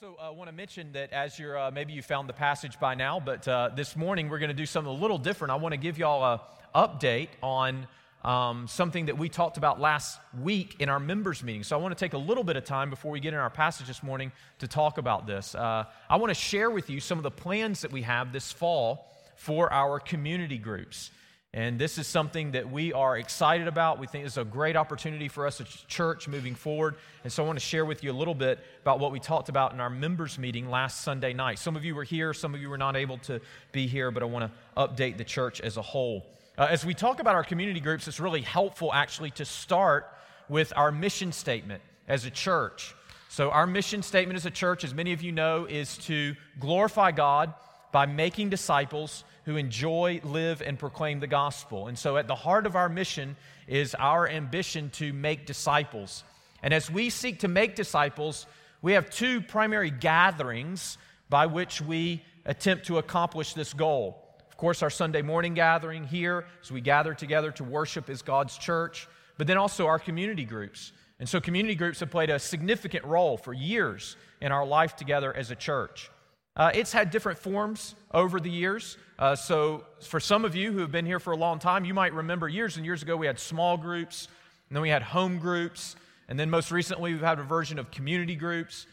also uh, want to mention that as you're uh, maybe you found the passage by now, but uh, this morning we're going to do something a little different. I want to give y'all a update on um, something that we talked about last week in our members meeting. So I want to take a little bit of time before we get in our passage this morning to talk about this. Uh, I want to share with you some of the plans that we have this fall for our community groups. And this is something that we are excited about. We think it's a great opportunity for us as a church moving forward. And so I want to share with you a little bit about what we talked about in our members meeting last Sunday night. Some of you were here, some of you were not able to be here, but I want to update the church as a whole. Uh, as we talk about our community groups, it's really helpful actually to start with our mission statement as a church. So, our mission statement as a church, as many of you know, is to glorify God by making disciples who enjoy, live, and proclaim the gospel. And so, at the heart of our mission is our ambition to make disciples. And as we seek to make disciples, we have two primary gatherings by which we attempt to accomplish this goal. Of course, our Sunday morning gathering here, as we gather together to worship as God's church, but then also our community groups. And so, community groups have played a significant role for years in our life together as a church. Uh, it's had different forms over the years. Uh, so, for some of you who have been here for a long time, you might remember years and years ago we had small groups, and then we had home groups, and then most recently we've had a version of community groups.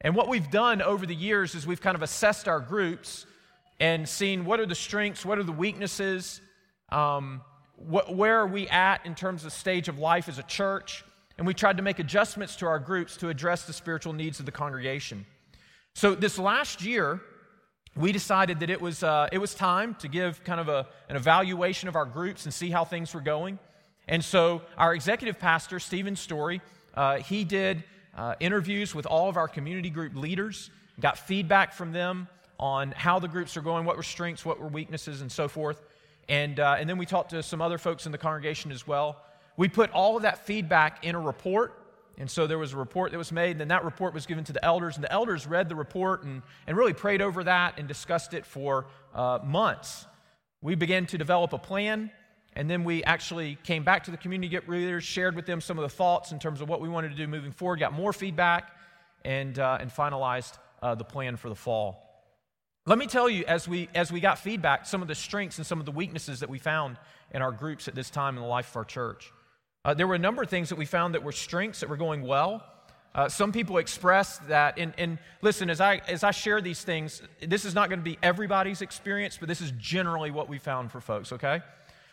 And what we've done over the years is we've kind of assessed our groups and seen what are the strengths, what are the weaknesses, um, wh- where are we at in terms of stage of life as a church, and we tried to make adjustments to our groups to address the spiritual needs of the congregation. So this last year, we decided that it was, uh, it was time to give kind of a, an evaluation of our groups and see how things were going. And so our executive pastor, Stephen Story, uh, he did uh, interviews with all of our community group leaders, got feedback from them on how the groups are going, what were strengths, what were weaknesses, and so forth. And, uh, and then we talked to some other folks in the congregation as well. We put all of that feedback in a report and so there was a report that was made, and then that report was given to the elders, and the elders read the report and, and really prayed over that and discussed it for uh, months. We began to develop a plan, and then we actually came back to the community get leaders, shared with them some of the thoughts in terms of what we wanted to do moving forward, got more feedback, and, uh, and finalized uh, the plan for the fall. Let me tell you, as we, as we got feedback, some of the strengths and some of the weaknesses that we found in our groups at this time in the life of our church. Uh, there were a number of things that we found that were strengths that were going well. Uh, some people expressed that, and, and listen, as I, as I share these things, this is not going to be everybody's experience, but this is generally what we found for folks, okay?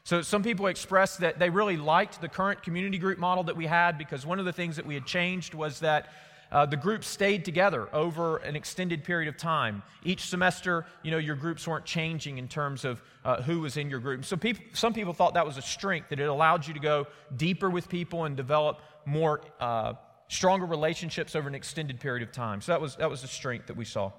So some people expressed that they really liked the current community group model that we had because one of the things that we had changed was that uh, the group stayed together over an extended period of time. Each semester, you know, your groups weren't changing in terms of uh, who was in your group. So people, some people thought that was a strength, that it allowed you to go deeper with people and develop more uh, stronger relationships over an extended period of time. So that was, that was a strength that we saw.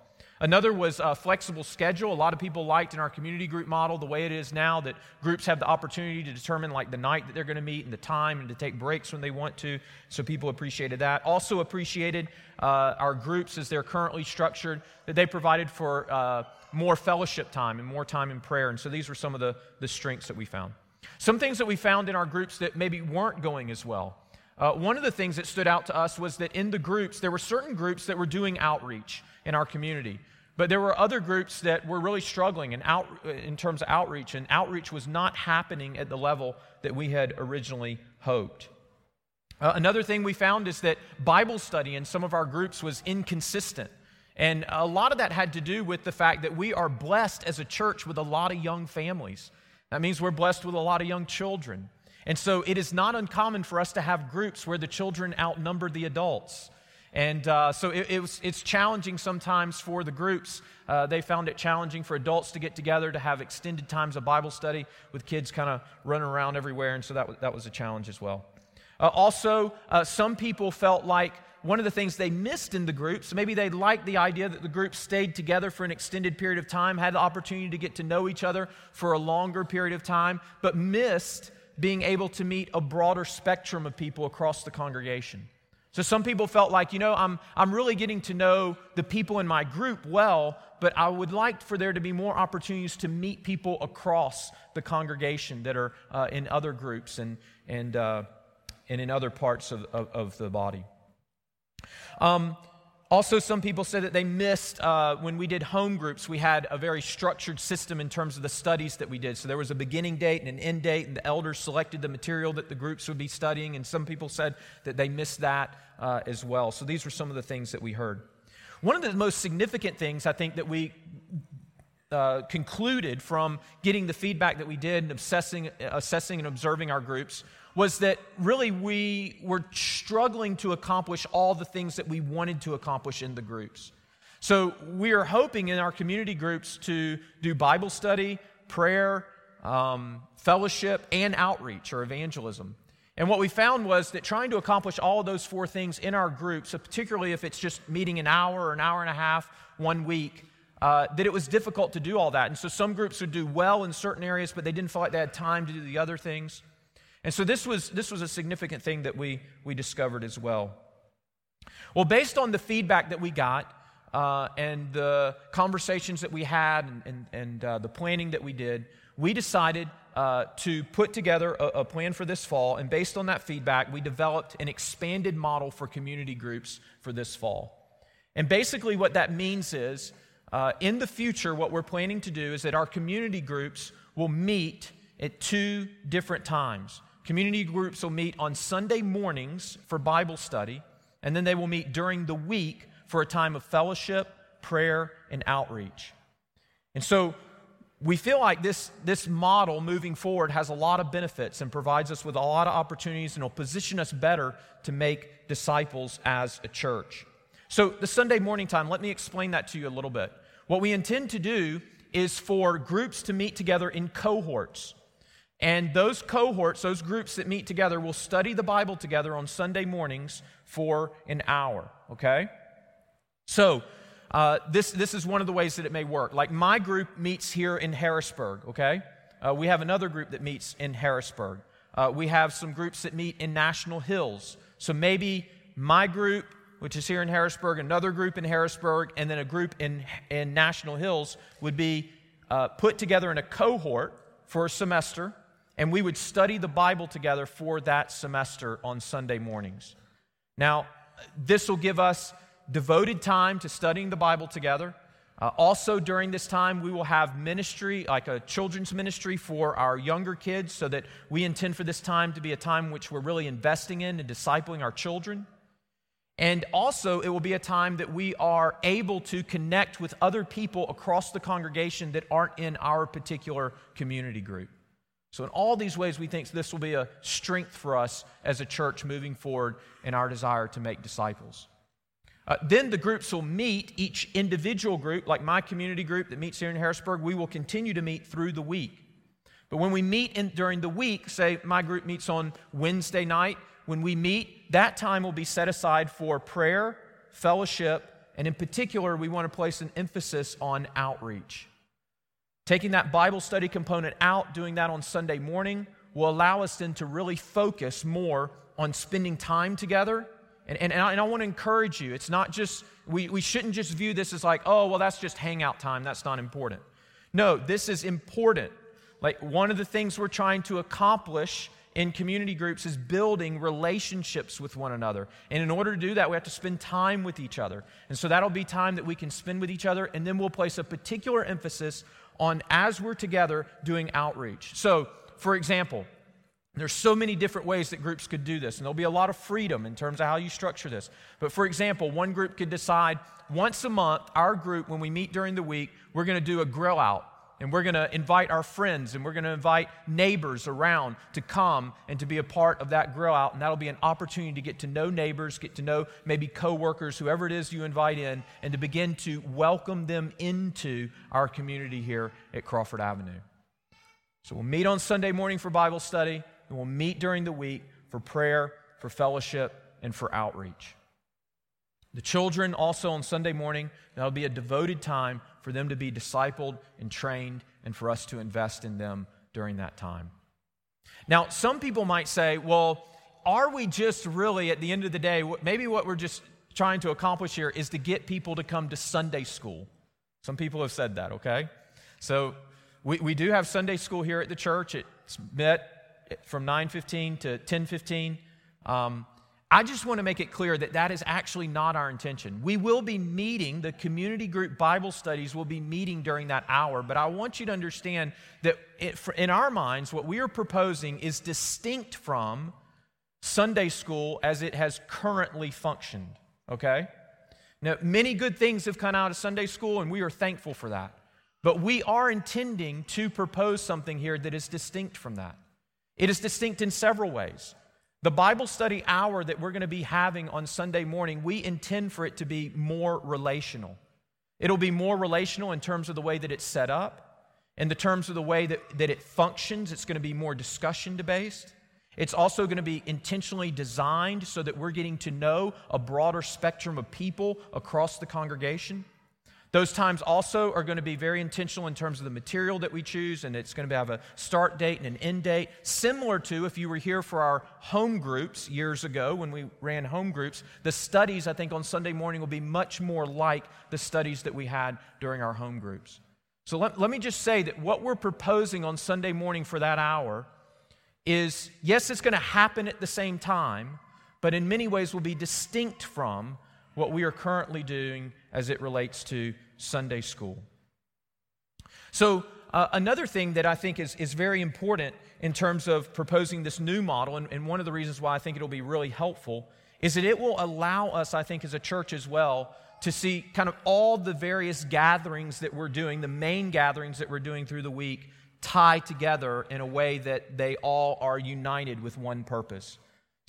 Another was a flexible schedule. A lot of people liked in our community group model the way it is now that groups have the opportunity to determine like the night that they're going to meet and the time and to take breaks when they want to. So people appreciated that. Also appreciated uh, our groups as they're currently structured that they provided for uh, more fellowship time and more time in prayer. And so these were some of the, the strengths that we found. Some things that we found in our groups that maybe weren't going as well. Uh, one of the things that stood out to us was that in the groups, there were certain groups that were doing outreach in our community. But there were other groups that were really struggling in, out, in terms of outreach, and outreach was not happening at the level that we had originally hoped. Uh, another thing we found is that Bible study in some of our groups was inconsistent. And a lot of that had to do with the fact that we are blessed as a church with a lot of young families. That means we're blessed with a lot of young children. And so it is not uncommon for us to have groups where the children outnumber the adults. And uh, so it, it was, it's challenging sometimes for the groups. Uh, they found it challenging for adults to get together to have extended times of Bible study with kids kind of running around everywhere. And so that was, that was a challenge as well. Uh, also, uh, some people felt like one of the things they missed in the groups, maybe they liked the idea that the group stayed together for an extended period of time, had the opportunity to get to know each other for a longer period of time, but missed being able to meet a broader spectrum of people across the congregation. So some people felt like, you know, I'm, I'm really getting to know the people in my group well, but I would like for there to be more opportunities to meet people across the congregation that are uh, in other groups and, and, uh, and in other parts of, of, of the body. Um, Also, some people said that they missed uh, when we did home groups, we had a very structured system in terms of the studies that we did. So there was a beginning date and an end date, and the elders selected the material that the groups would be studying. And some people said that they missed that uh, as well. So these were some of the things that we heard. One of the most significant things I think that we uh, concluded from getting the feedback that we did and assessing, assessing and observing our groups was that really we were struggling to accomplish all the things that we wanted to accomplish in the groups. So we are hoping in our community groups to do Bible study, prayer, um, fellowship, and outreach or evangelism. And what we found was that trying to accomplish all those four things in our groups, particularly if it's just meeting an hour or an hour and a half one week, uh, that it was difficult to do all that. And so some groups would do well in certain areas, but they didn't feel like they had time to do the other things. And so this was, this was a significant thing that we, we discovered as well. Well, based on the feedback that we got uh, and the conversations that we had and, and, and uh, the planning that we did, we decided uh, to put together a, a, plan for this fall. And based on that feedback, we developed an expanded model for community groups for this fall. And basically, what that means is uh, in the future, what we're planning to do is that our community groups will meet at two different times. Community groups will meet on Sunday mornings for Bible study, and then they will meet during the week for a time of fellowship, prayer, and outreach. And so we feel like this, this model moving forward has a lot of benefits and provides us with a lot of opportunities and will position us better to make disciples as a church. So, the Sunday morning time, let me explain that to you a little bit. What we intend to do is for groups to meet together in cohorts. And those cohorts, those groups that meet together, will study the Bible together on Sunday mornings for an hour, okay? So, uh, this, this is one of the ways that it may work. Like my group meets here in Harrisburg, okay? Uh, we have another group that meets in Harrisburg. Uh, we have some groups that meet in National Hills. So maybe my group, which is here in Harrisburg, another group in Harrisburg, and then a group in, in National Hills would be uh, put together in a cohort for a semester and we would study the Bible together for that semester on Sunday mornings. Now, this will give us devoted time to studying the Bible together. Uh, also, during this time, we will have ministry, like a children's ministry for our younger kids, so that we intend for this time to be a time which we're really investing in and discipling our children. And also, it will be a time that we are able to connect with other people across the congregation that aren't in our particular community group. So, in all these ways, we think this will be a strength for us as a church moving forward in our desire to make disciples. Uh, then the groups will meet, each individual group, like my community group that meets here in Harrisburg, we will continue to meet through the week. But when we meet in, during the week, say my group meets on Wednesday night, when we meet, that time will be set aside for prayer, fellowship, and in particular, we want to place an emphasis on outreach. Taking that Bible study component out, doing that on Sunday morning, will allow us then to really focus more on spending time together. And, and, and I, I want to encourage you, it's not just, we, we shouldn't just view this as like, oh, well, that's just hangout time. That's not important. No, this is important. Like, one of the things we're trying to accomplish in community groups is building relationships with one another. And in order to do that, we have to spend time with each other. And so that'll be time that we can spend with each other, and then we'll place a particular emphasis on as we're together doing outreach. So, for example, there's so many different ways that groups could do this, and there'll be a lot of freedom in terms of how you structure this. But for example, one group could decide once a month, our group, when we meet during the week, we're going to do a grill out and we're going to invite our friends and we're going to invite neighbors around to come and to be a part of that grill out. And that'll be an opportunity to get to know neighbors, get to know maybe coworkers, whoever it is you invite in, and to begin to welcome them into our community here at Crawford Avenue. So we'll meet on Sunday morning for Bible study, and we'll meet during the week for prayer, for fellowship, and for outreach. The children also on Sunday morning, that'll be a devoted time for them to be discipled and trained and for us to invest in them during that time. Now, some people might say, well, are we just really, at the end of the day, maybe what we're just trying to accomplish here is to get people to come to Sunday school? Some people have said that, okay? So we, we do have Sunday school here at the church. It's met from 9.15 to 10.15. Um, I just want to make it clear that that is actually not our intention. We will be meeting, the community group Bible studies will be meeting during that hour, but I want you to understand that it, in our minds, what we are proposing is distinct from Sunday school as it has currently functioned, okay? Now, many good things have come out of Sunday school, and we are thankful for that. But we are intending to propose something here that is distinct from that. It is distinct in several ways. The Bible study hour that we're going to be having on Sunday morning, we intend for it to be more relational. It'll be more relational in terms of the way that it's set up, in the terms of the way that, that it functions. It's going to be more discussion based. It's also going to be intentionally designed so that we're getting to know a broader spectrum of people across the congregation. Those times also are going to be very intentional in terms of the material that we choose, and it's going to have a start date and an end date, similar to if you were here for our home groups years ago when we ran home groups. The studies, I think, on Sunday morning will be much more like the studies that we had during our home groups. So let, let me just say that what we're proposing on Sunday morning for that hour is yes, it's going to happen at the same time, but in many ways will be distinct from what we are currently doing as it relates to Sunday school. So, uh, another thing that I think is, is very important in terms of proposing this new model, and, and one of the reasons why I think it'll be really helpful, is that it will allow us, I think, as a church as well, to see kind of all the various gatherings that we're doing, the main gatherings that we're doing through the week, tie together in a way that they all are united with one purpose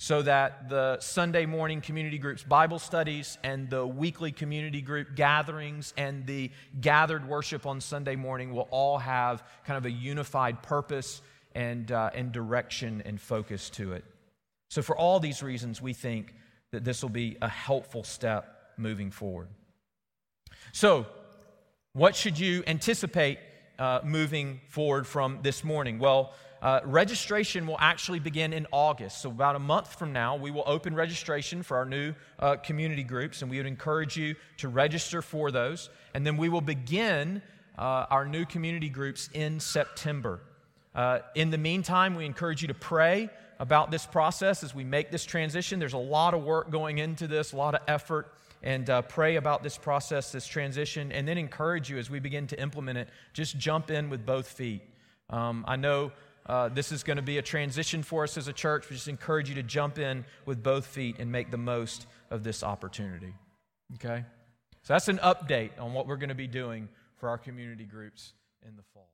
so that the Sunday morning community groups Bible studies and the weekly community group gatherings and the gathered worship on Sunday morning will all have kind of a unified purpose and, uh, and direction and focus to it. So, for all these reasons, we think that this will be a helpful step moving forward. So, what should you anticipate uh, moving forward from this morning? Well, uh, registration will actually begin in August. So, about a month from now, we will open registration for our new uh, community groups, and we would encourage you to register for those. And then we will begin uh, our new community groups in September. Uh, in the meantime, we encourage you to pray about this process as we make this transition. There's a lot of work going into this, a lot of effort and uh, pray about this process, this transition, and then encourage you as we begin to implement it. Just jump in with both feet. Um, I know uh, this is going to be a transition for us as a church. We just encourage you to jump in with both feet and make the most of this opportunity. Okay? So that's an update on what we're going to be doing for our community groups in the fall.